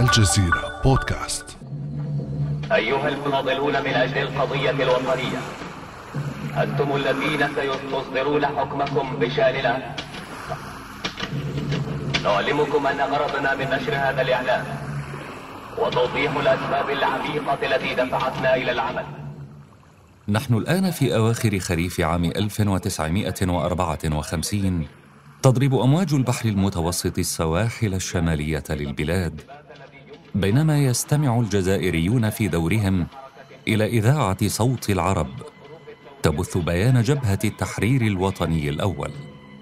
الجزيرة بودكاست. أيها المناضلون من أجل القضية الوطنية أنتم الذين سيصدرون حكمكم بشأننا. نعلمكم أن غرضنا من نشر هذا الإعلان وتوضيح الأسباب العميقة التي دفعتنا إلى العمل. نحن الآن في أواخر خريف عام 1954 تضرب أمواج البحر المتوسط السواحل الشمالية للبلاد. بينما يستمع الجزائريون في دورهم إلى إذاعة صوت العرب تبث بيان جبهة التحرير الوطني الأول.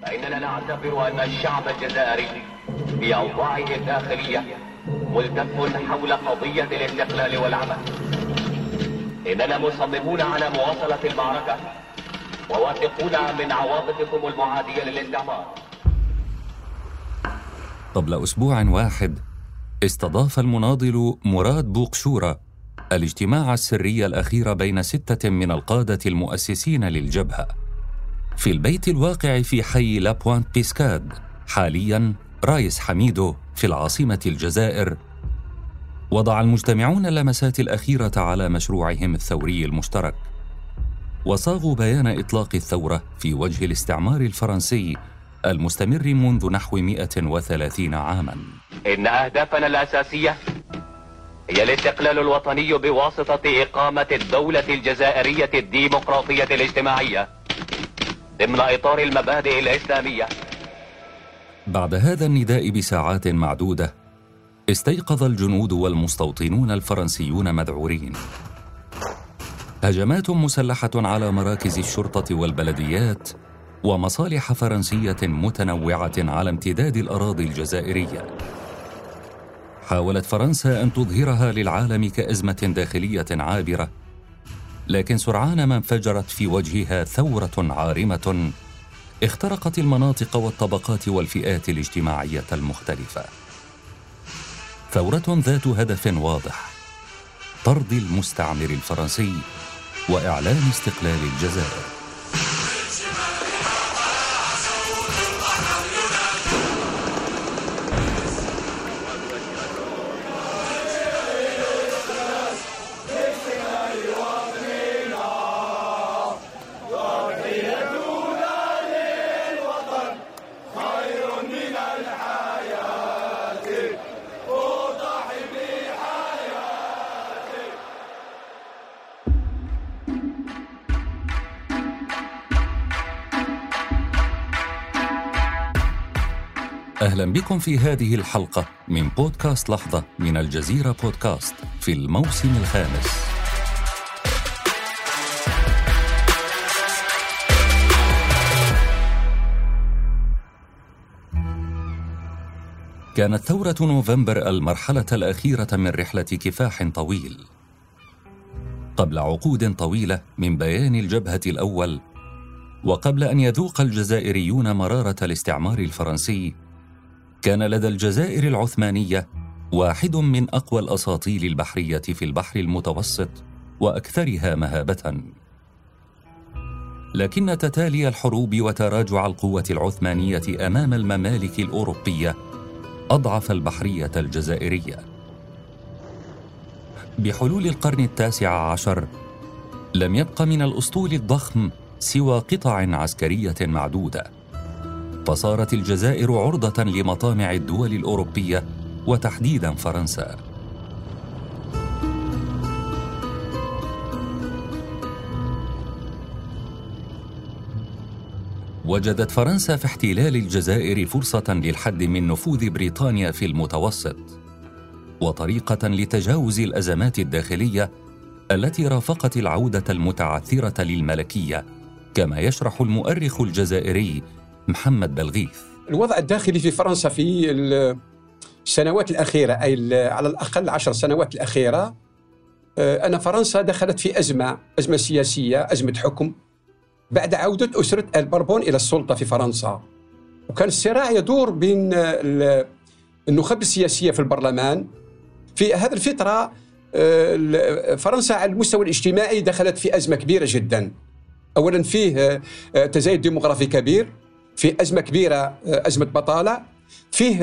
فإننا نعتبر أن الشعب الجزائري في أوضاعه الداخلية ملتف حول قضية الاستقلال والعمل. إننا مصممون على مواصلة المعركة وواثقون من عواطفكم المعادية للاستعمار. قبل أسبوع واحد استضاف المناضل مراد بوقشورة الاجتماع السري الأخير بين ستة من القادة المؤسسين للجبهة. في البيت الواقع في حي لابوان بيسكاد حاليا رايس حميدو في العاصمة الجزائر. وضع المجتمعون اللمسات الأخيرة على مشروعهم الثوري المشترك. وصاغوا بيان إطلاق الثورة في وجه الاستعمار الفرنسي المستمر منذ نحو 130 عاما. إن أهدافنا الأساسية هي الاستقلال الوطني بواسطة إقامة الدولة الجزائرية الديمقراطية الاجتماعية ضمن إطار المبادئ الإسلامية. بعد هذا النداء بساعات معدودة استيقظ الجنود والمستوطنون الفرنسيون مذعورين. هجمات مسلحة على مراكز الشرطة والبلديات ومصالح فرنسية متنوعة على امتداد الأراضي الجزائرية. حاولت فرنسا أن تظهرها للعالم كأزمة داخلية عابرة لكن سرعان ما انفجرت في وجهها ثورة عارمة اخترقت المناطق والطبقات والفئات الاجتماعية المختلفة. ثورة ذات هدف واضح طرد المستعمر الفرنسي وإعلان استقلال الجزائر. أهلا بكم في هذه الحلقة من بودكاست لحظة من الجزيرة بودكاست في الموسم الخامس. كانت ثورة نوفمبر المرحلة الأخيرة من رحلة كفاح طويل. قبل عقود طويلة من بيان الجبهة الأول وقبل أن يذوق الجزائريون مرارة الاستعمار الفرنسي كان لدى الجزائر العثمانية واحد من أقوى الأساطيل البحرية في البحر المتوسط وأكثرها مهابة. لكن تتالي الحروب وتراجع القوة العثمانية أمام الممالك الأوروبية أضعف البحرية الجزائرية. بحلول القرن التاسع عشر لم يبق من الأسطول الضخم سوى قطع عسكرية معدودة. فصارت الجزائر عرضة لمطامع الدول الأوروبية وتحديدا فرنسا. وجدت فرنسا في احتلال الجزائر فرصة للحد من نفوذ بريطانيا في المتوسط، وطريقة لتجاوز الأزمات الداخلية التي رافقت العودة المتعثرة للملكية، كما يشرح المؤرخ الجزائري محمد بلغيث. الوضع الداخلي في فرنسا في السنوات الأخيرة أي على الأقل عشر سنوات الأخيرة آه، أن فرنسا دخلت في أزمة أزمة سياسية أزمة حكم. بعد عودة أسرة البربون إلى السلطة في فرنسا. وكان الصراع يدور بين النخب السياسية في البرلمان. في هذه الفترة آه، فرنسا على المستوى الاجتماعي دخلت في أزمة كبيرة جدا. أولا فيه آه، تزايد ديموغرافي كبير. في أزمة كبيرة أزمة بطالة. فيه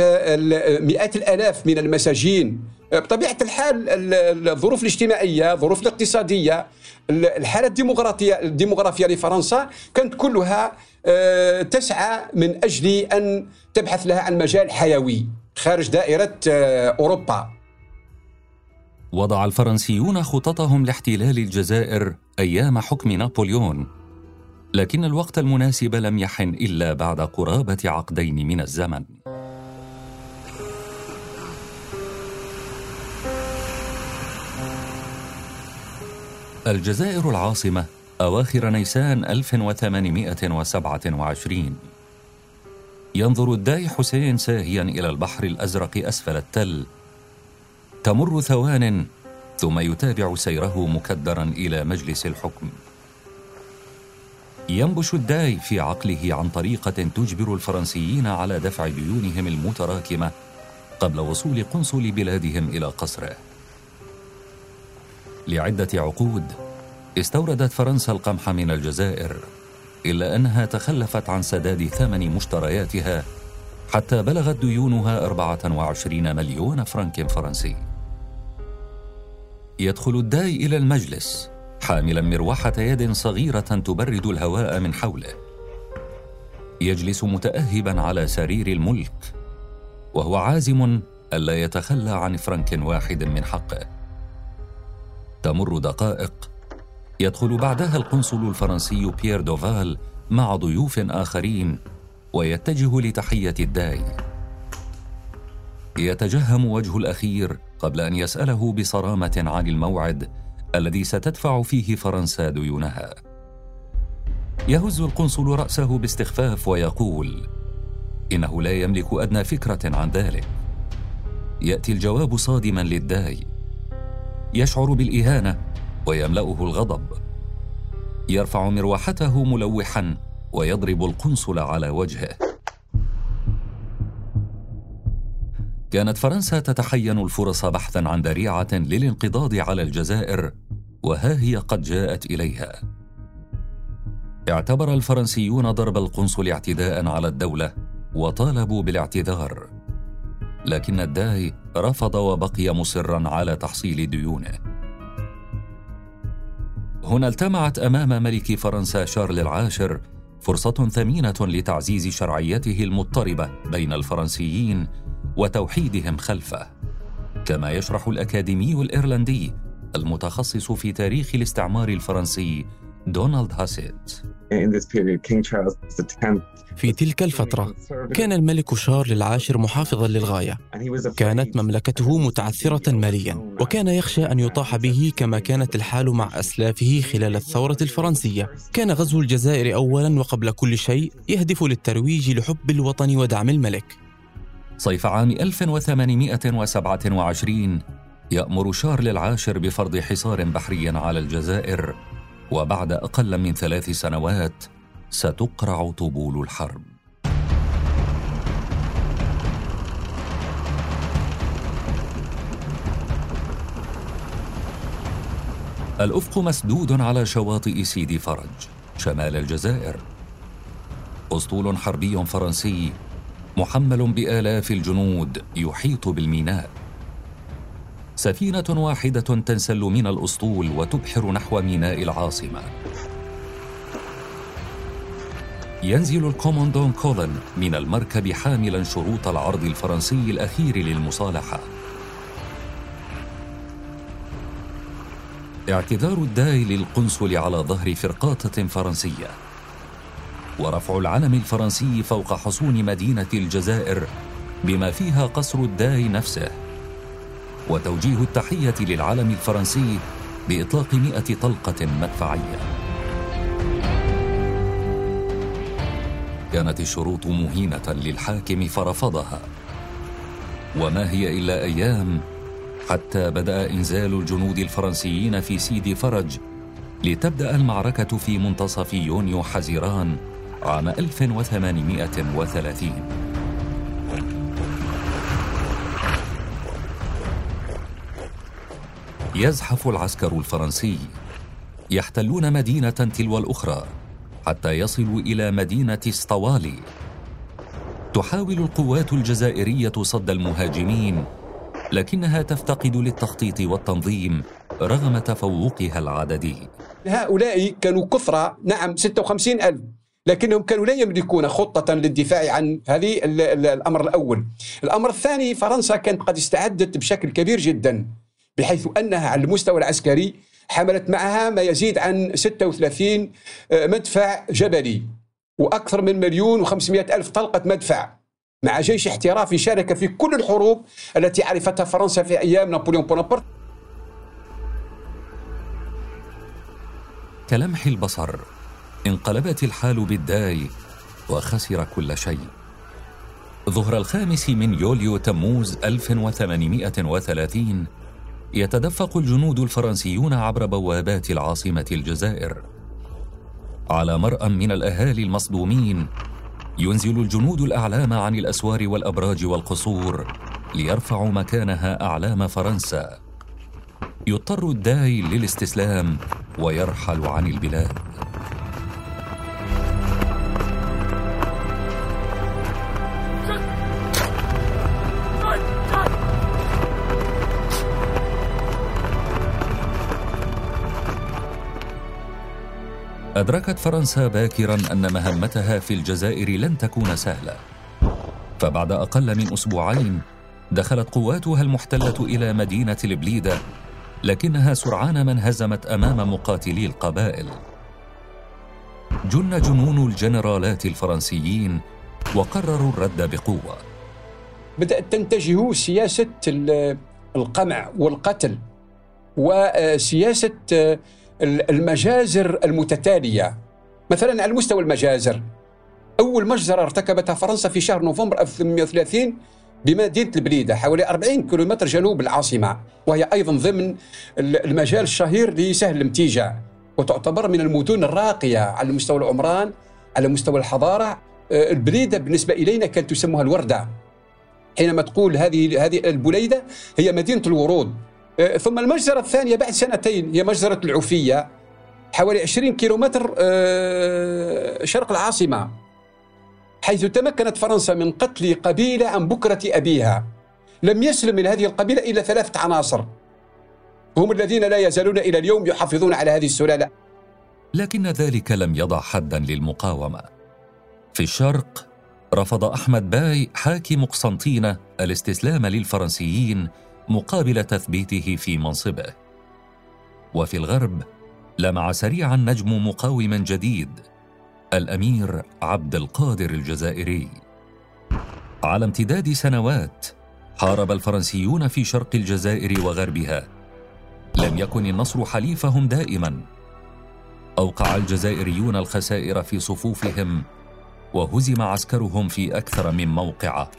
مئات الآلاف من المساجين. بطبيعة الحال الظروف الاجتماعية الظروف الاقتصادية الحالة الديمقراطية الديمغرافيه لفرنسا كانت كلها آه، تسعى من أجل أن تبحث لها عن مجال حيوي خارج دائرة آه، أوروبا. وضع الفرنسيون خططهم لاحتلال الجزائر أيام حكم نابليون. لكن الوقت المناسب لم يحن إلا بعد قرابة عقدين من الزمن. الجزائر العاصمة أواخر نيسان 1827 ينظر الداي حسين ساهيا إلى البحر الأزرق أسفل التل. تمر ثوان ثم يتابع سيره مكدرا إلى مجلس الحكم. ينبش الداي في عقله عن طريقة تجبر الفرنسيين على دفع ديونهم المتراكمة قبل وصول قنصل بلادهم إلى قصره لعدة عقود استوردت فرنسا القمح من الجزائر إلا أنها تخلفت عن سداد ثمن مشترياتها حتى بلغت ديونها 24 مليون فرنك فرنسي. يدخل الداي إلى المجلس حاملا مروحة يد صغيرة تبرد الهواء من حوله. يجلس متأهبا على سرير الملك وهو عازم ألا يتخلى عن فرنك واحد من حقه. تمر دقائق يدخل بعدها القنصل الفرنسي بيير دوفال مع ضيوف آخرين ويتجه لتحية الداي يتجهم وجه الأخير قبل أن يسأله بصرامة عن الموعد الذي ستدفع فيه فرنسا ديونها. يهز القنصل رأسه باستخفاف ويقول إنه لا يملك أدنى فكرة عن ذلك. يأتي الجواب صادما للداي يشعر بالإهانة ويملأه الغضب. يرفع مروحته ملوحا ويضرب القنصل على وجهه. كانت فرنسا تتحين الفرص بحثا عن ذريعة للانقضاض على الجزائر وها هي قد جاءت إليها. اعتبر الفرنسيون ضرب القنصل اعتداء على الدولة وطالبوا بالاعتذار. لكن الداي رفض وبقي مصرا على تحصيل ديونه. هنا التمعت أمام ملك فرنسا شارل العاشر فرصة ثمينة لتعزيز شرعيته المضطربة بين الفرنسيين وتوحيدهم خلفه كما يشرح الأكاديمي الإيرلندي المتخصص في تاريخ الاستعمار الفرنسي دونالد هاسيت. في تلك الفترة كان الملك شارل العاشر محافظا للغاية. كانت مملكته متعثرة ماليا وكان يخشى أن يطاح به كما كانت الحال مع أسلافه خلال الثورة الفرنسية. كان غزو الجزائر أولا وقبل كل شيء يهدف للترويج لحب الوطن ودعم الملك. صيف عام 1827 يأمر شارل العاشر بفرض حصار بحري على الجزائر وبعد أقل من ثلاث سنوات ستقرع طبول الحرب. الأفق مسدود على شواطئ سيدي فرج شمال الجزائر. أسطول حربي فرنسي محمل بآلاف الجنود يحيط بالميناء سفينة واحدة تنسل من الأسطول وتبحر نحو ميناء العاصمة. ينزل ال commandant كولن من المركب حاملا شروط العرض الفرنسي الأخير للمصالحة. اعتذار الداي للقنصل على ظهر فرقاطة فرنسية. ورفع العلم الفرنسي فوق حصون مدينة الجزائر بما فيها قصر الداي نفسه. وتوجيه التحية للعلم الفرنسي بإطلاق مئة طلقة مدفعية كانت الشروط مهينة للحاكم فرفضها وما هي إلا أيام حتى بدأ إنزال الجنود الفرنسيين في سيدي فرج لتبدأ المعركة في منتصف يونيو حزيران عام 1830 يزحف العسكر الفرنسي. يحتلون مدينة تلو الأخرى حتى يصلوا إلى مدينة اسطوالي تحاول القوات الجزائرية صد المهاجمين لكنها تفتقد للتخطيط والتنظيم رغم تفوقها العددي. هؤلاء كانوا كثرة نعم 56 ألف. لكنهم كانوا لا يملكون خطة للدفاع عن هذه الأمر الأول. الأمر الثاني فرنسا كانت قد استعدت بشكل كبير جدا بحيث أنها على المستوى العسكري حملت معها ما يزيد عن 36 آه، مدفع جبلي وأكثر من مليون وخمسمائة ألف طلقة مدفع مع جيش احترافي شارك في كل الحروب التي عرفتها فرنسا في أيام نابليون بونابرت. كلمح البصر. انقلبت الحال بالداي وخسر كل شيء. ظهر الخامس من يوليو تموز 1830 يتدفق الجنود الفرنسيون عبر بوابات العاصمة الجزائر. على مرأى من الأهالي المصدومين ينزل الجنود الأعلام عن الأسوار والأبراج والقصور ليرفعوا مكانها أعلام فرنسا. يضطر الداي للاستسلام ويرحل عن البلاد. أدركت فرنسا باكرا أن مهمتها في الجزائر لن تكون سهلة. فبعد أقل من أسبوعين دخلت قواتها المحتلة إلى مدينة البليدة لكنها سرعان ما انهزمت أمام مقاتلي القبائل. جن جنون الجنرالات الفرنسيين وقرروا الرد بقوة. بدأت تنتجه سياسة القمع والقتل وسياسة المجازر المتتالية. مثلا على مستوى المجازر. أول مجزرة ارتكبتها فرنسا في شهر نوفمبر 1830 بمدينة البليدة حوالي 40 كيلومتر جنوب العاصمة وهي أيضا ضمن المجال الشهير لسهل الامتيجة وتعتبر من المدن الراقية على مستوى العمران على مستوى الحضارة آه، البليدة بالنسبة إلينا كانت تسموها الوردة. حينما تقول هذه هذه البليدة هي مدينة الورود. ثم المجزرة الثانية بعد سنتين هي مجزرة العوفية حوالي 20 كيلومتر آه، شرق العاصمة حيث تمكنت فرنسا من قتل قبيلة عن بكرة أبيها. لم يسلم من هذه القبيلة إلا ثلاثة عناصر. هم الذين لا يزالون إلى اليوم يحافظون على هذه السلالة. لكن ذلك لم يضع حدا للمقاومة. في الشرق رفض أحمد باي حاكم قسنطينة الاستسلام للفرنسيين مقابل تثبيته في منصبه. وفي الغرب لمع سريعا نجم مقاوم جديد الأمير عبد القادر الجزائري. على امتداد سنوات حارب الفرنسيون في شرق الجزائر وغربها. لم يكن النصر حليفهم دائما. أوقع الجزائريون الخسائر في صفوفهم وهزم عسكرهم في أكثر من موقعة.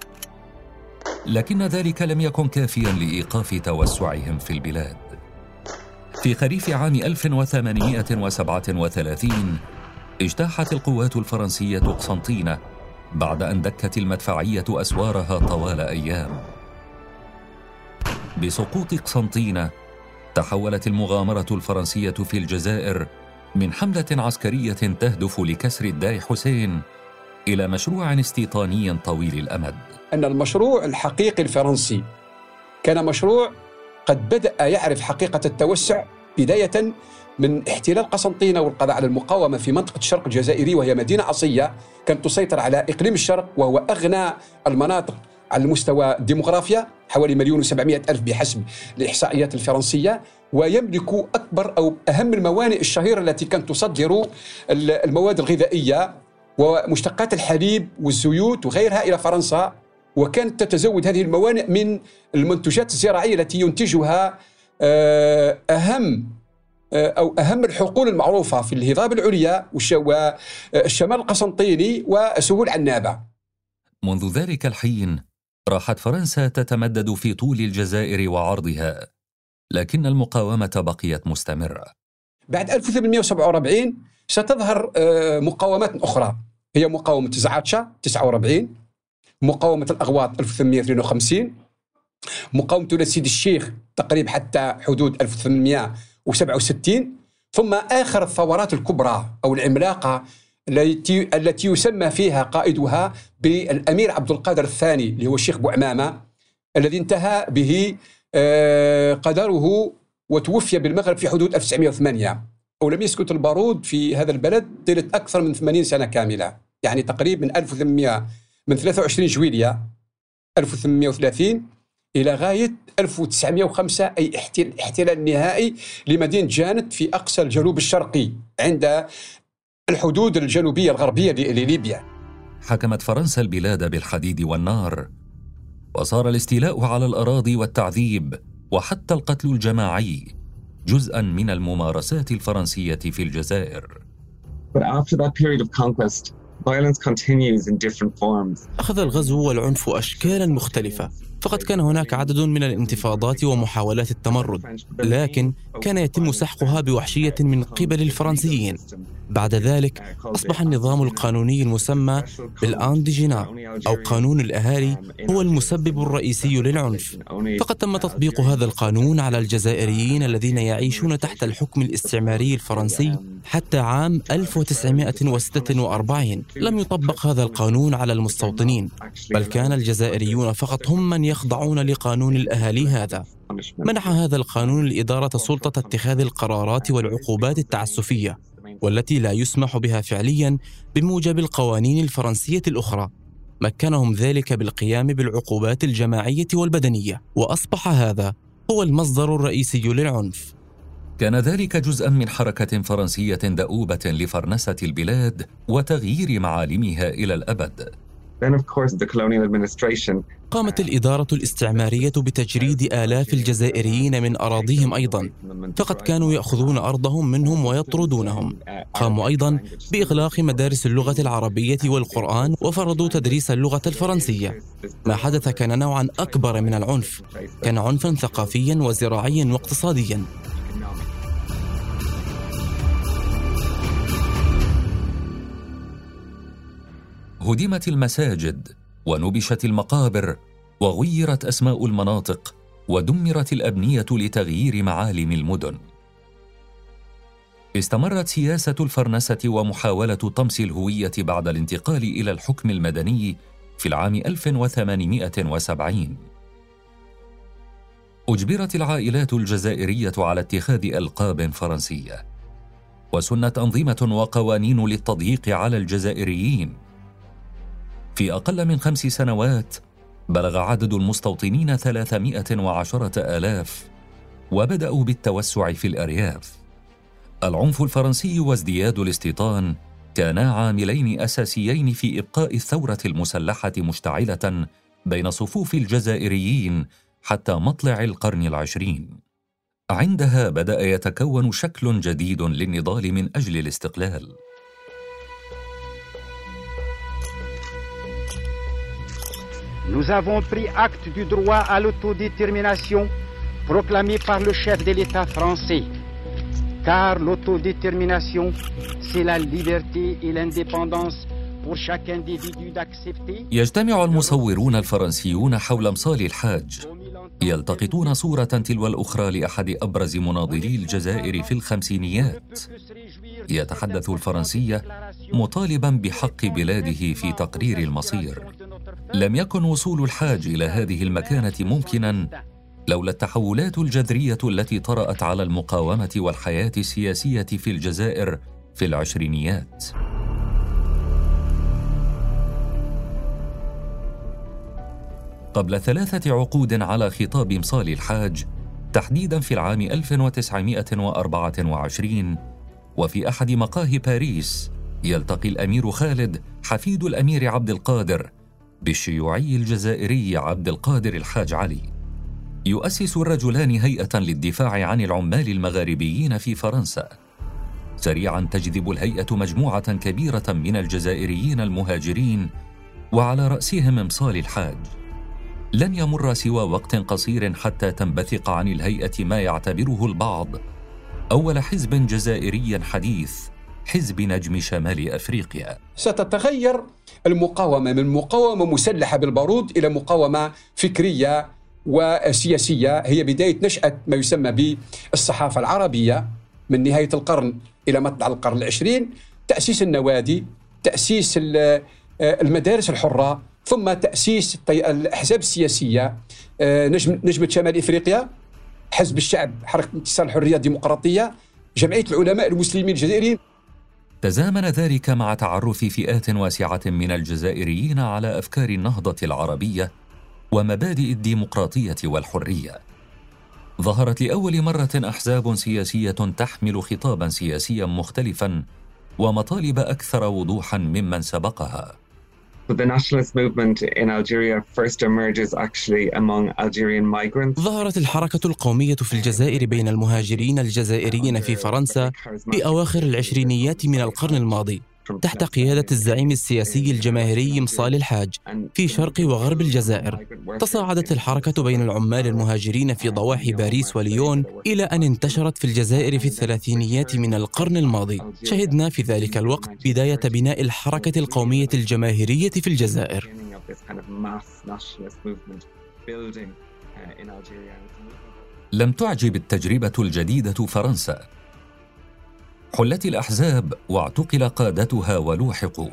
لكن ذلك لم يكن كافيا لإيقاف توسعهم في البلاد. في خريف عام 1837 اجتاحت القوات الفرنسية قسنطينة بعد أن دكت المدفعية أسوارها طوال أيام. بسقوط قسنطينة تحولت المغامرة الفرنسية في الجزائر من حملة عسكرية تهدف لكسر الداي حسين إلى مشروع استيطاني طويل الأمد. أن المشروع الحقيقي الفرنسي كان مشروع قد بدأ يعرف حقيقة التوسع بداية من احتلال قسنطينة والقضاء على المقاومة في منطقة الشرق الجزائري وهي مدينة عصية كانت تسيطر على إقليم الشرق وهو أغنى المناطق على المستوى الديموغرافيا حوالي مليون وسبعمائة ألف بحسب الإحصائيات الفرنسية ويملك أكبر أو أهم الموانئ الشهيرة التي كانت تصدر المواد الغذائية ومشتقات الحليب والزيوت وغيرها إلى فرنسا. وكانت تتزود هذه الموانئ من المنتجات الزراعية التي ينتجها آه، أهم آه، أو أهم الحقول المعروفة في الهضاب العليا والشمال القسنطيني وسهول عنابة. منذ ذلك الحين راحت فرنسا تتمدد في طول الجزائر وعرضها لكن المقاومة بقيت مستمرة. بعد 1847 ستظهر آه، مقاومات أخرى هي مقاومة زعاتشا 49 مقاومة الأغواط 1852 مقاومة ولاد سيد الشيخ تقريبا حتى حدود 1800 و67 ثم آخر الثورات الكبرى أو العملاقة التي التي يسمى فيها قائدها بالأمير عبد القادر الثاني اللي هو الشيخ بوعمامه الذي انتهى به آه، قدره وتوفي بالمغرب في حدود 1908 ولم يسكت البارود في هذا البلد طيلة أكثر من 80 سنة كاملة يعني تقريبا من 1800 من 23 جويلية 1830 إلى غاية 1905 أي احتلال نهائي لمدينة جانت في أقصى الجنوب الشرقي عند الحدود الجنوبية الغربية لليبيا حكمت فرنسا البلاد بالحديد والنار وصار الاستيلاء على الأراضي والتعذيب وحتى القتل الجماعي جزءا من الممارسات الفرنسية في الجزائر. But after that period of conquest, أخذ الغزو والعنف أشكالا مختلفة فقد كان هناك عدد من الانتفاضات ومحاولات التمرد لكن كان يتم سحقها بوحشية من قبل الفرنسيين. بعد ذلك أصبح النظام القانوني المسمى بالانديجينا أو قانون الأهالي هو المسبب الرئيسي للعنف. فقد تم تطبيق هذا القانون على الجزائريين الذين يعيشون تحت الحكم الاستعماري الفرنسي حتى عام 1946 لم يطبق هذا القانون على المستوطنين بل كان الجزائريون فقط هم من يخضعون لقانون الأهالي هذا. منح هذا القانون الإدارة سلطة اتخاذ القرارات والعقوبات التعسفية. والتي لا يسمح بها فعليا بموجب القوانين الفرنسية الأخرى. مكنهم ذلك بالقيام بالعقوبات الجماعية والبدنية وأصبح هذا هو المصدر الرئيسي للعنف. كان ذلك جزءا من حركة فرنسية دؤوبة لفرنسة البلاد وتغيير معالمها إلى الأبد. قامت الإدارة الاستعمارية بتجريد آلاف الجزائريين من أراضيهم أيضا. فقد كانوا يأخذون أرضهم منهم ويطردونهم. قاموا أيضا بإغلاق مدارس اللغة العربية والقرآن وفرضوا تدريس اللغة الفرنسية. ما حدث كان نوعا أكبر من العنف. كان عنفا ثقافيا وزراعيا واقتصاديا. هدمت المساجد ونبشت المقابر وغيرت أسماء المناطق ودمرت الأبنية لتغيير معالم المدن. استمرت سياسة الفرنسة ومحاولة طمس الهوية بعد الانتقال إلى الحكم المدني في العام 1870 أجبرت العائلات الجزائرية على اتخاذ ألقاب فرنسية وسنت أنظمة وقوانين للتضييق على الجزائريين. في أقل من خمس سنوات بلغ عدد المستوطنين ثلاثمائة وعشرة آلاف وبدأوا بالتوسع في الأرياف. العنف الفرنسي وازدياد الاستيطان كانا عاملين أساسيين في إبقاء الثورة المسلحة مشتعلة بين صفوف الجزائريين حتى مطلع القرن العشرين. عندها بدأ يتكون شكل جديد للنضال من أجل الاستقلال. Nous avons pris acte du droit à l'autodétermination proclamé par le chef de l'État français. Car l'autodétermination, c'est la liberté et l'indépendance pour chaque individu d'accepter. يجتمع المصورون الفرنسيون حول مصال الحاج يلتقطون صورة تلو الأخرى لأحد أبرز مناضلي الجزائر في الخمسينيات يتحدث الفرنسية مطالبا بحق بلاده في تقرير المصير لم يكن وصول الحاج إلى هذه المكانة ممكنا لولا التحولات الجذرية التي طرأت على المقاومة والحياة السياسية في الجزائر في العشرينيات. قبل ثلاثة عقود على خطاب مصال الحاج تحديدا في العام 1924 وفي أحد مقاهي باريس يلتقي الأمير خالد حفيد الأمير عبد القادر بالشيوعي الجزائري عبد القادر الحاج علي. يؤسس الرجلان هيئة للدفاع عن العمال المغاربيين في فرنسا. سريعا تجذب الهيئة مجموعة كبيرة من الجزائريين المهاجرين وعلى رأسهم مصال الحاج. لن يمر سوى وقت قصير حتى تنبثق عن الهيئة ما يعتبره البعض. أول حزب جزائري حديث حزب نجم شمال أفريقيا. ستتغير المقاومة من مقاومة مسلحة بالبارود إلى مقاومة فكرية وسياسية. هي بداية نشأة ما يسمى بالصحافة العربية من نهاية القرن إلى مطلع القرن العشرين. تأسيس النوادي تأسيس المدارس الحرة ثم تأسيس الأحزاب السياسية. نجم نجمة شمال إفريقيا حزب الشعب حركة انتصار الحرية الديمقراطية جمعية العلماء المسلمين الجزائريين. تزامن ذلك مع تعرف فئات واسعة من الجزائريين على أفكار النهضة العربية ومبادئ الديمقراطية والحرية. ظهرت لأول مرة أحزاب سياسية تحمل خطابا سياسيا مختلفا ومطالب أكثر وضوحا ممن سبقها. The nationalist movement in Algeria first emerges actually among Algerian migrants. ظهرت الحركة القومية في الجزائر بين المهاجرين الجزائريين في فرنسا في أواخر العشرينيات من القرن الماضي تحت قيادة الزعيم السياسي الجماهيري مصالح الحاج في شرق وغرب الجزائر. تصاعدت الحركة بين العمال المهاجرين في ضواحي باريس وليون إلى أن انتشرت في الجزائر في الثلاثينيات من القرن الماضي. شهدنا في ذلك الوقت بداية بناء الحركة القومية الجماهيرية في الجزائر. لم تعجب التجربة الجديدة فرنسا. حلت الأحزاب واعتقل قادتها ولوحقوا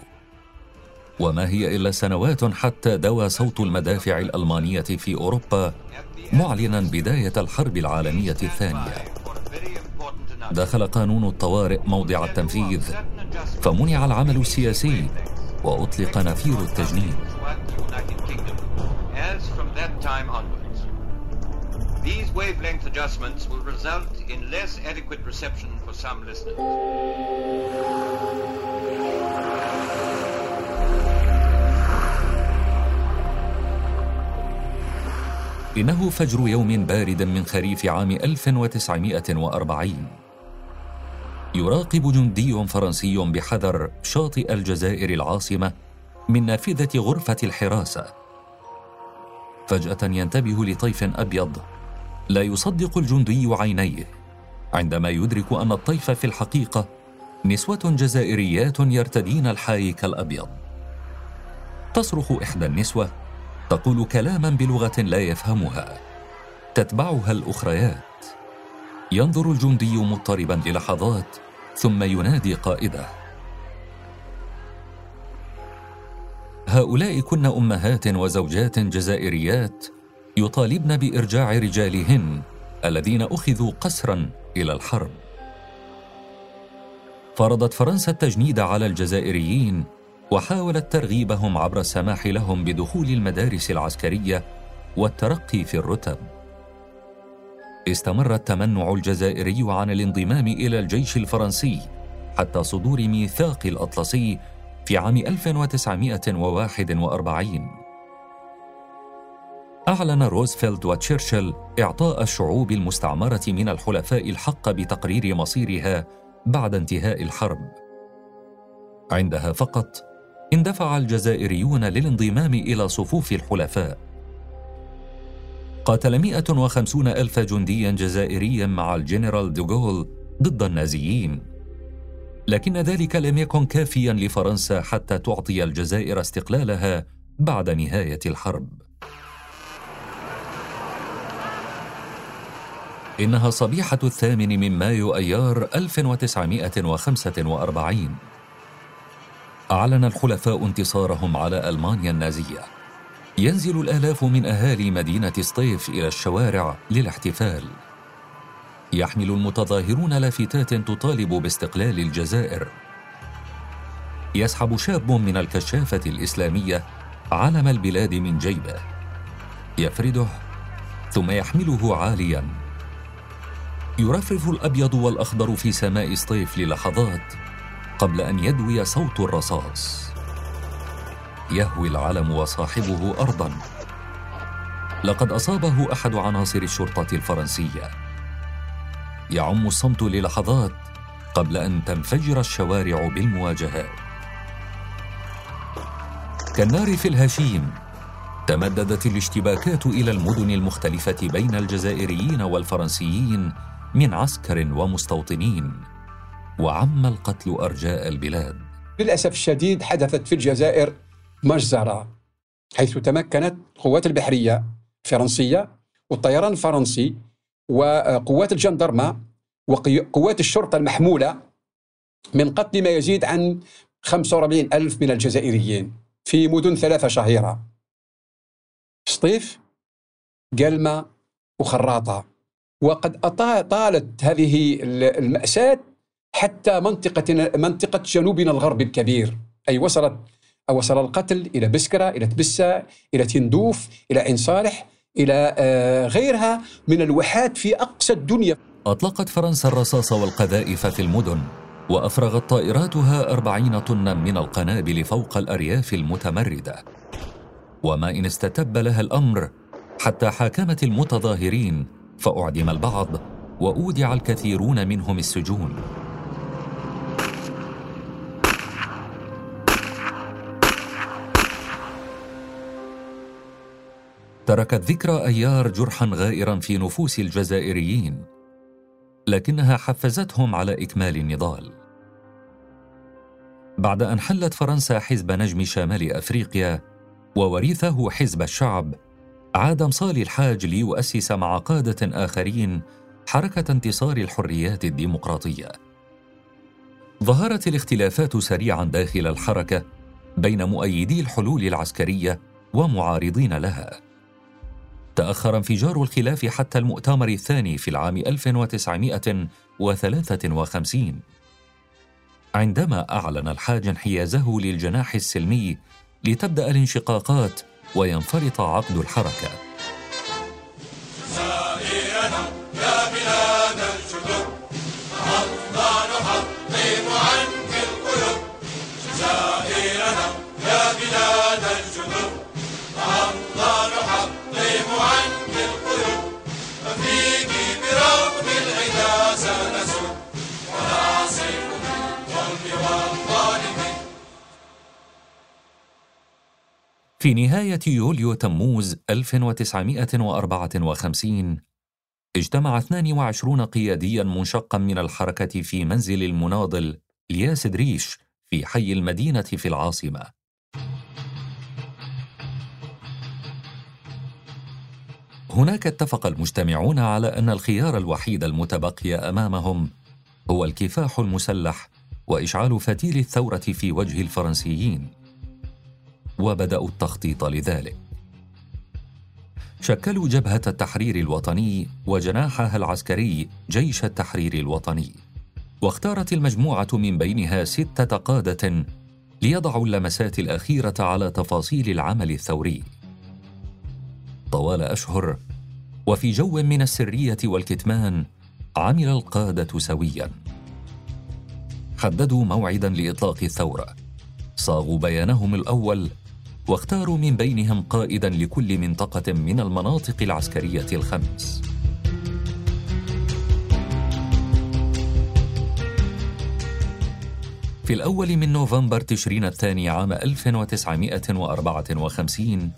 وما هي إلا سنوات حتى دوى صوت المدافع الألمانية في أوروبا معلنا بداية الحرب العالمية الثانية. دخل قانون الطوارئ موضع التنفيذ فمنع العمل السياسي وأطلق نفير التجنيد. These wavelength adjustments will result in less adequate reception for some listeners. إنه فجر يوم بارد من خريف عام 1940 يراقب جندي فرنسي بحذر شاطئ الجزائر العاصمة من نافذة غرفة الحراسة فجأة ينتبه لطيف أبيض لا يصدق الجندي عينيه عندما يدرك أن الطيف في الحقيقة نسوة جزائريات يرتدين الحايك الأبيض. تصرخ إحدى النسوة تقول كلاما بلغة لا يفهمها تتبعها الأخريات. ينظر الجندي مضطربا للحظات ثم ينادي قائده. هؤلاء كن أمهات وزوجات جزائريات يطالبن بإرجاع رجالهن الذين أخذوا قسرا إلى الحرب. فرضت فرنسا التجنيد على الجزائريين وحاولت ترغيبهم عبر السماح لهم بدخول المدارس العسكرية والترقي في الرتب. استمر التمنع الجزائري عن الانضمام إلى الجيش الفرنسي حتى صدور ميثاق الأطلسي في عام 1941 أعلن روزفلت وتشرشل إعطاء الشعوب المستعمرة من الحلفاء الحق بتقرير مصيرها بعد انتهاء الحرب. عندها فقط اندفع الجزائريون للانضمام إلى صفوف الحلفاء. قاتل 150 ألف جنديا جزائريا مع الجنرال دوغول ضد النازيين. لكن ذلك لم يكن كافيا لفرنسا حتى تعطي الجزائر استقلالها بعد نهاية الحرب. إنها صبيحة الثامن من مايو أيار 1945 أعلن الحلفاء انتصارهم على ألمانيا النازية. ينزل الآلاف من أهالي مدينة سطيف إلى الشوارع للاحتفال. يحمل المتظاهرون لافتات تطالب باستقلال الجزائر. يسحب شاب من الكشافة الإسلامية علم البلاد من جيبه. يفرده ثم يحمله عالياً. يرفرف الأبيض والأخضر في سماء سطيف للحظات قبل أن يدوي صوت الرصاص. يهوي العلم وصاحبه ارضا. لقد أصابه أحد عناصر الشرطة الفرنسية. يعم الصمت للحظات قبل أن تنفجر الشوارع بالمواجهات كالنار في الهشيم تمددت الاشتباكات إلى المدن المختلفة بين الجزائريين والفرنسيين من عسكر ومستوطنين وعم القتل أرجاء البلاد. للأسف الشديد حدثت في الجزائر مجزرة حيث تمكنت القوات البحرية الفرنسية والطيران الفرنسي وقوات الجندرمه وقوات الشرطة المحمولة من قتل ما يزيد عن 45 ألف من الجزائريين في مدن ثلاثة شهيرة. سطيف قلمة وخراطة. وقد طالت هذه المأساة حتى منطقة منطقة جنوبنا الغربي الكبير. أي وصلت أو وصل القتل إلى بسكرة إلى تبسة إلى تندوف إلى عين صالح إلى آه، غيرها من الواحات في أقصى الدنيا. أطلقت فرنسا الرصاص والقذائف في المدن وأفرغت طائراتها أربعين طنا من القنابل فوق الأرياف المتمردة. وما إن استتب لها الأمر حتى حاكمت المتظاهرين فأعدم البعض وأودع الكثيرون منهم السجون. تركت ذكرى أيار جرحا غائرا في نفوس الجزائريين لكنها حفزتهم على إكمال النضال. بعد أن حلت فرنسا حزب نجم شمال أفريقيا ووريثه حزب الشعب عاد مصالي الحاج ليؤسس مع قادة آخرين حركة انتصار الحريات الديمقراطية. ظهرت الاختلافات سريعا داخل الحركة بين مؤيدي الحلول العسكرية ومعارضين لها. تأخر انفجار الخلاف حتى المؤتمر الثاني في العام 1953 عندما أعلن الحاج انحيازه للجناح السلمي لتبدأ الانشقاقات وينفرط عقد الحركة. في نهاية يوليو تموز 1954 اجتمع 22 قياديا منشقا من الحركة في منزل المناضل الياس دريش في حي المدينة في العاصمة. هناك اتفق المجتمعون على أن الخيار الوحيد المتبقي أمامهم هو الكفاح المسلح وإشعال فتيل الثورة في وجه الفرنسيين. وبدأوا التخطيط لذلك. شكلوا جبهة التحرير الوطني وجناحها العسكري جيش التحرير الوطني. واختارت المجموعة من بينها ستة قادة ليضعوا اللمسات الأخيرة على تفاصيل العمل الثوري. طوال أشهر وفي جو من السرية والكتمان عمل القادة سويا. حددوا موعدا لإطلاق الثورة. صاغوا بيانهم الأول واختاروا من بينهم قائدا لكل منطقة من المناطق العسكرية الخمس. في الأول من نوفمبر تشرين الثاني عام 1954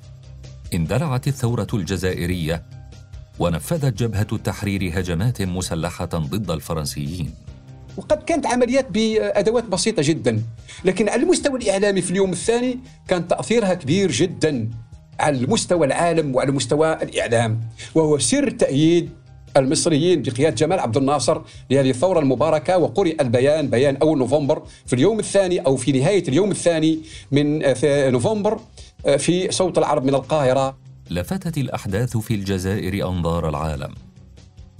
اندلعت الثورة الجزائرية ونفذت جبهة التحرير هجمات مسلحة ضد الفرنسيين. وقد كانت عمليات بأدوات بسيطة جدا لكن على المستوى الإعلامي في اليوم الثاني كان تأثيرها كبير جدا على المستوى العالم وعلى مستوى الإعلام وهو سر تأييد المصريين بقيادة جمال عبد الناصر لهذه الثورة المباركة وقرئ البيان بيان أول نوفمبر في اليوم الثاني أو في نهاية اليوم الثاني من نوفمبر في صوت العرب من القاهرة. لفتت الأحداث في الجزائر أنظار العالم.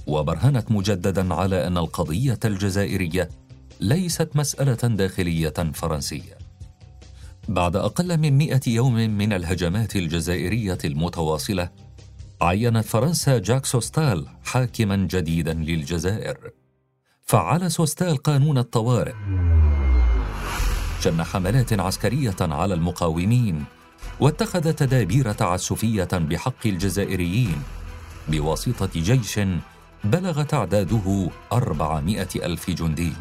وبرهنت مجددا على أن القضية الجزائرية ليست مسألة داخلية فرنسية. بعد أقل من مئة يوم من الهجمات الجزائرية المتواصلة عينت فرنسا جاك سوستال حاكما جديدا للجزائر. فعل سوستال قانون الطوارئ. شن حملات عسكرية على المقاومين واتخذ تدابير تعسفية بحق الجزائريين بواسطة جيش بلغ تعداده أربعمائة ألف جندي.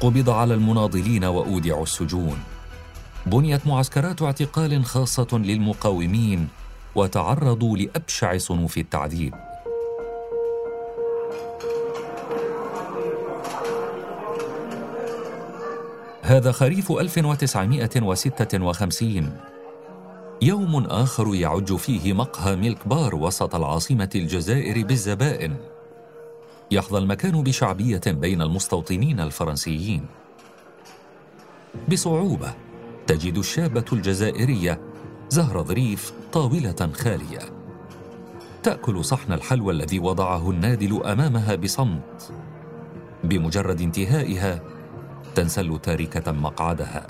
قبض على المناضلين وأودعوا السجون. بنيت معسكرات اعتقال خاصة للمقاومين وتعرضوا لأبشع صنوف التعذيب. هذا خريف 1956 يوم آخر يعج فيه مقهى ميلك بار وسط العاصمة الجزائر بالزبائن. يحظى المكان بشعبية بين المستوطنين الفرنسيين. بصعوبة تجد الشابة الجزائرية زهر ظريف طاولة خالية. تأكل صحن الحلوى الذي وضعه النادل أمامها بصمت. بمجرد انتهائها تنسل تاركة مقعدها.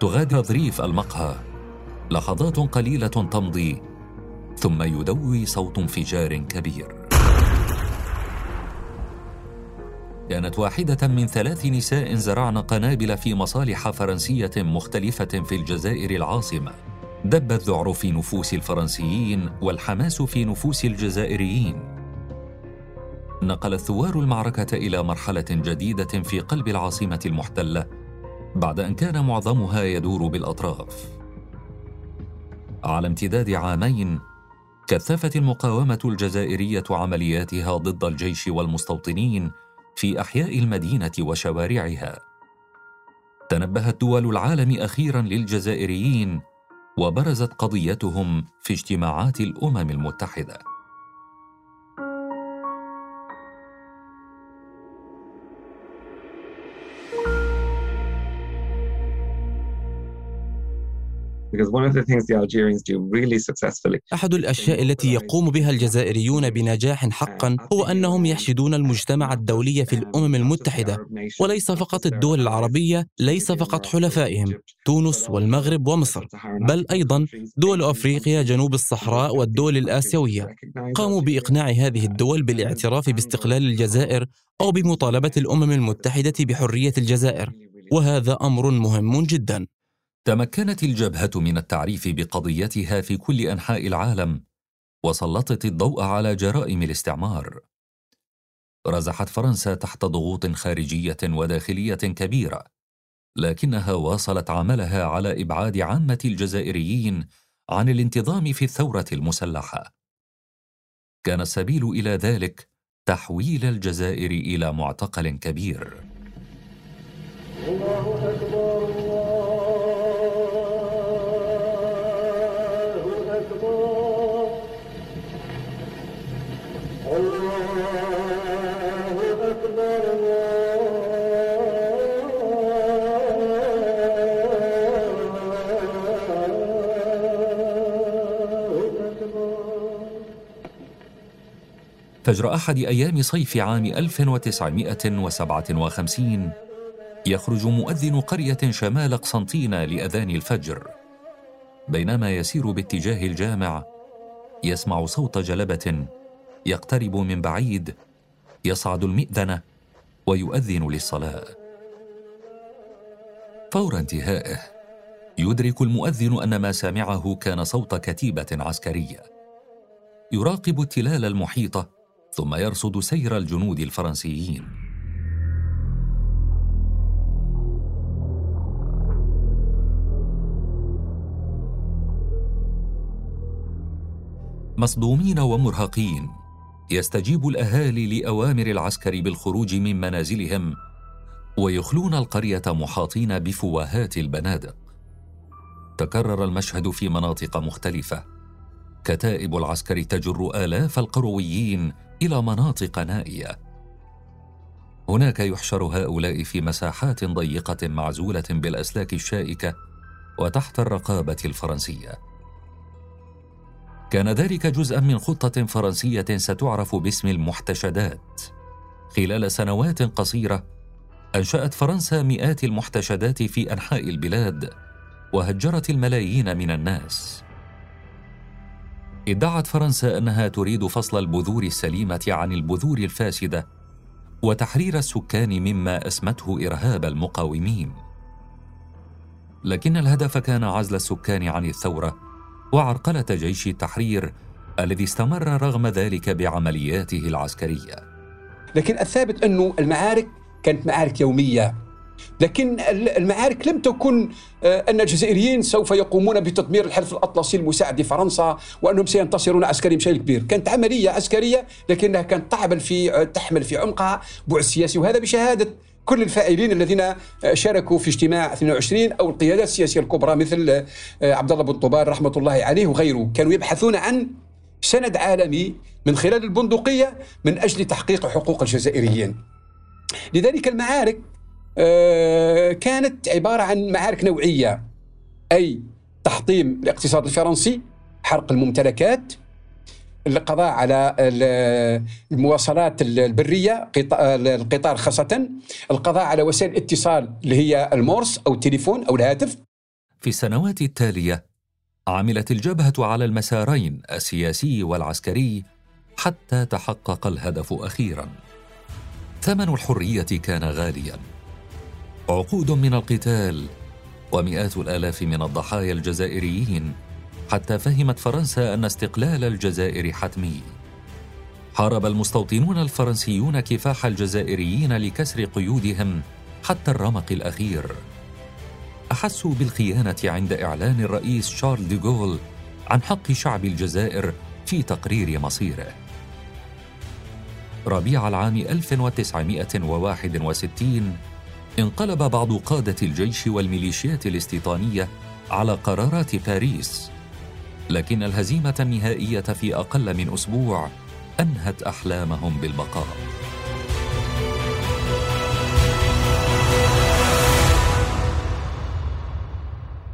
تغادر ظريف المقهى لحظات قليلة تمضي ثم يدوي صوت انفجار كبير كانت واحدة من ثلاث نساء زرعن قنابل في مصالح فرنسية مختلفة في الجزائر العاصمة. دب الذعر في نفوس الفرنسيين والحماس في نفوس الجزائريين. نقل الثوار المعركة إلى مرحلة جديدة في قلب العاصمة المحتلة بعد أن كان معظمها يدور بالأطراف. على امتداد عامين كثفت المقاومة الجزائرية عملياتها ضد الجيش والمستوطنين في أحياء المدينة وشوارعها. تنبهت دول العالم أخيرا للجزائريين وبرزت قضيتهم في اجتماعات الأمم المتحدة. أحد الأشياء التي يقوم بها الجزائريون بنجاح حقا هو أنهم يحشدون المجتمع الدولي في الأمم المتحدة وليس فقط الدول العربية ليس فقط حلفائهم تونس والمغرب ومصر بل أيضا دول أفريقيا جنوب الصحراء والدول الآسيوية. قاموا بإقناع هذه الدول بالاعتراف باستقلال الجزائر أو بمطالبة الأمم المتحدة بحرية الجزائر وهذا أمر مهم جدا. تمكنت الجبهة من التعريف بقضيتها في كل أنحاء العالم وسلطت الضوء على جرائم الاستعمار. رزحت فرنسا تحت ضغوط خارجية وداخلية كبيرة لكنها واصلت عملها على إبعاد عامة الجزائريين عن الانتظام في الثورة المسلحة. كان السبيل إلى ذلك تحويل الجزائر إلى معتقل كبير. الله فجر أحد أيام صيف عام 1957 يخرج مؤذن قرية شمال قسنطينة لأذان الفجر. بينما يسير باتجاه الجامع يسمع صوت جلبة يقترب من بعيد يصعد المئذنة ويؤذن للصلاة. فور انتهائه يدرك المؤذن أن ما سمعه كان صوت كتيبة عسكرية. يراقب التلال المحيطة ثم يرصد سير الجنود الفرنسيين. مصدومين ومرهقين يستجيب الأهالي لأوامر العسكر بالخروج من منازلهم ويخلون القرية محاطين بفواهات البنادق. تكرر المشهد في مناطق مختلفة كتائب العسكر تجر آلاف القرويين إلى مناطق نائية. هناك يحشر هؤلاء في مساحات ضيقة معزولة بالأسلاك الشائكة وتحت الرقابة الفرنسية. كان ذلك جزءا من خطة فرنسية ستعرف باسم المحتشدات. خلال سنوات قصيرة أنشأت فرنسا مئات المحتشدات في أنحاء البلاد وهجرت الملايين من الناس. إدعت فرنسا أنها تريد فصل البذور السليمة عن البذور الفاسدة وتحرير السكان مما أسمته إرهاب المقاومين. لكن الهدف كان عزل السكان عن الثورة وعرقلة جيش التحرير الذي استمر رغم ذلك بعملياته العسكرية. لكن الثابت أنه المعارك كانت معارك يومية لكن المعارك لم تكن آه، أن الجزائريين سوف يقومون بتدمير الحلف الأطلسي المساعد لفرنسا وأنهم سينتصرون عسكريا بشكل كبير. كانت عملية عسكرية لكنها كانت تعمل في تحمل في عمقها بعد سياسي وهذا بشهادة كل الفاعلين الذين آه، شاركوا في اجتماع 22 أو القيادات السياسية الكبرى مثل آه، عبد الله بن طوبار رحمة الله عليه وغيره. كانوا يبحثون عن سند عالمي من خلال البندقية من أجل تحقيق حقوق الجزائريين. لذلك المعارك آه، كانت عبارة عن معارك نوعية. أي تحطيم الاقتصاد الفرنسي حرق الممتلكات القضاء على المواصلات البرية القطار خاصة القضاء على وسائل الاتصال اللي هي المورس أو التليفون أو الهاتف. في السنوات التالية عملت الجبهة على المسارين السياسي والعسكري حتى تحقق الهدف أخيرا. ثمن الحرية كان غاليا. عقود من القتال ومئات الآلاف من الضحايا الجزائريين حتى فهمت فرنسا أن استقلال الجزائر حتمي. حارب المستوطنون الفرنسيون كفاح الجزائريين لكسر قيودهم حتى الرمق الأخير. احسوا بالخيانة عند إعلان الرئيس شارل ديغول عن حق شعب الجزائر في تقرير مصيره. ربيع العام 1961 انقلب بعض قادة الجيش والميليشيات الاستيطانية على قرارات باريس. لكن الهزيمة النهائية في أقل من أسبوع أنهت أحلامهم بالبقاء.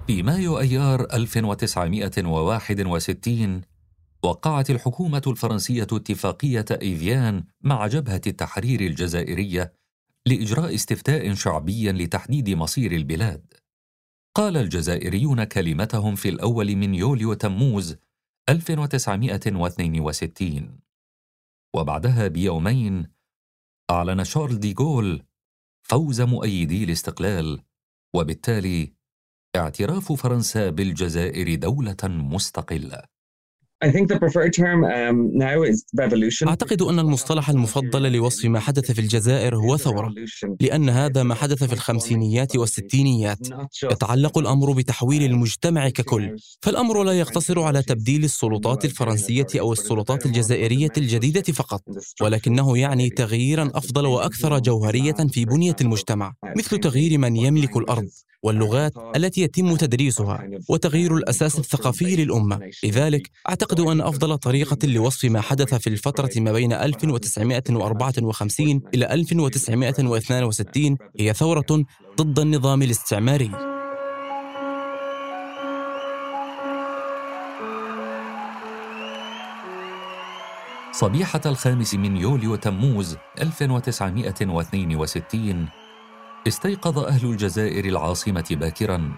في مايو أيار 1961 وقعت الحكومة الفرنسية اتفاقية إيفيان مع جبهة التحرير الجزائرية لإجراء استفتاء شعبي لتحديد مصير البلاد. قال الجزائريون كلمتهم في الأول من يوليو تموز 1962 وبعدها بيومين أعلن شارل دي جول فوز مؤيدي الاستقلال وبالتالي اعتراف فرنسا بالجزائر دولة مستقلة أعتقد أن المصطلح المفضل لوصف ما حدث في الجزائر هو ثورة لأن هذا ما حدث في الخمسينيات والستينيات. يتعلق الأمر بتحويل المجتمع ككل. فالأمر لا يقتصر على تبديل السلطات الفرنسية أو السلطات الجزائرية الجديدة فقط ولكنه يعني تغييرا أفضل وأكثر جوهرية في بنية المجتمع مثل تغيير من يملك الأرض. واللغات التي يتم تدريسها وتغيير الأساس الثقافي للأمة، لذلك أعتقد أن أفضل طريقة لوصف ما حدث في الفترة ما بين 1954 إلى 1962 هي ثورة ضد النظام الاستعماري. صبيحة الخامس من يوليو تموز 1962 استيقظ أهل الجزائر العاصمة باكرا.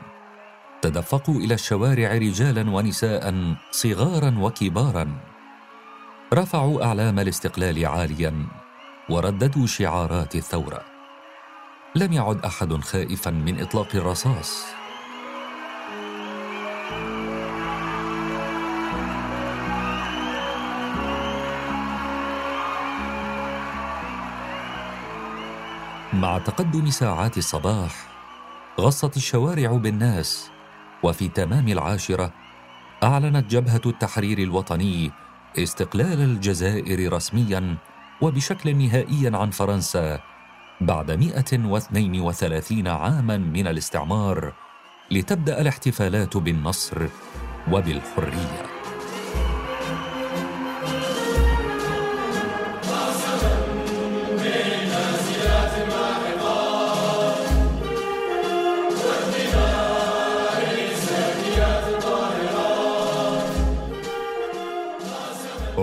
تدفقوا إلى الشوارع رجالا ونساء صغارا وكبارا. رفعوا أعلام الاستقلال عاليا ورددوا شعارات الثورة. لم يعد أحد خائفا من إطلاق الرصاص. مع تقدم ساعات الصباح غصت الشوارع بالناس وفي تمام العاشرة أعلنت جبهة التحرير الوطني استقلال الجزائر رسميا وبشكل نهائي عن فرنسا بعد 132 عاما من الاستعمار لتبدأ الاحتفالات بالنصر وبالحرية.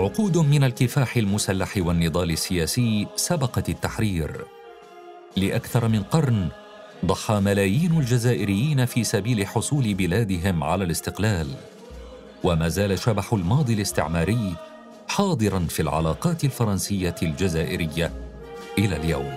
عقود من الكفاح المسلح والنضال السياسي سبقت التحرير. لأكثر من قرن ضحى ملايين الجزائريين في سبيل حصول بلادهم على الاستقلال وما زال شبح الماضي الاستعماري حاضرا في العلاقات الفرنسية الجزائرية إلى اليوم.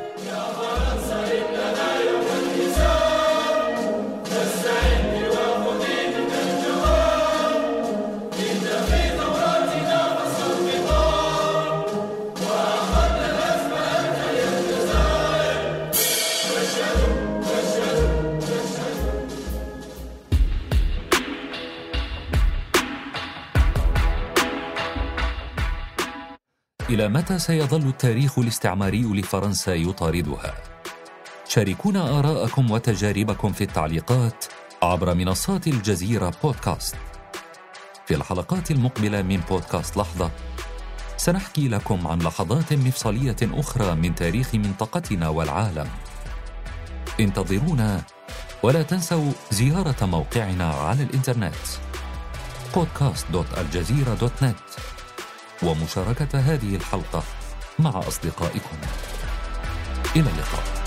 إلى متى سيظل التاريخ الاستعماري لفرنسا يطاردها؟ شاركونا آراءكم وتجاربكم في التعليقات عبر منصات الجزيرة بودكاست. في الحلقات المقبلة من بودكاست لحظة سنحكي لكم عن لحظات مفصلية أخرى من تاريخ منطقتنا والعالم. انتظرونا ولا تنسوا زيارة موقعنا على الإنترنت podcast.aljazeera.net ومشاركة هذه الحلقة مع أصدقائكم. إلى اللقاء.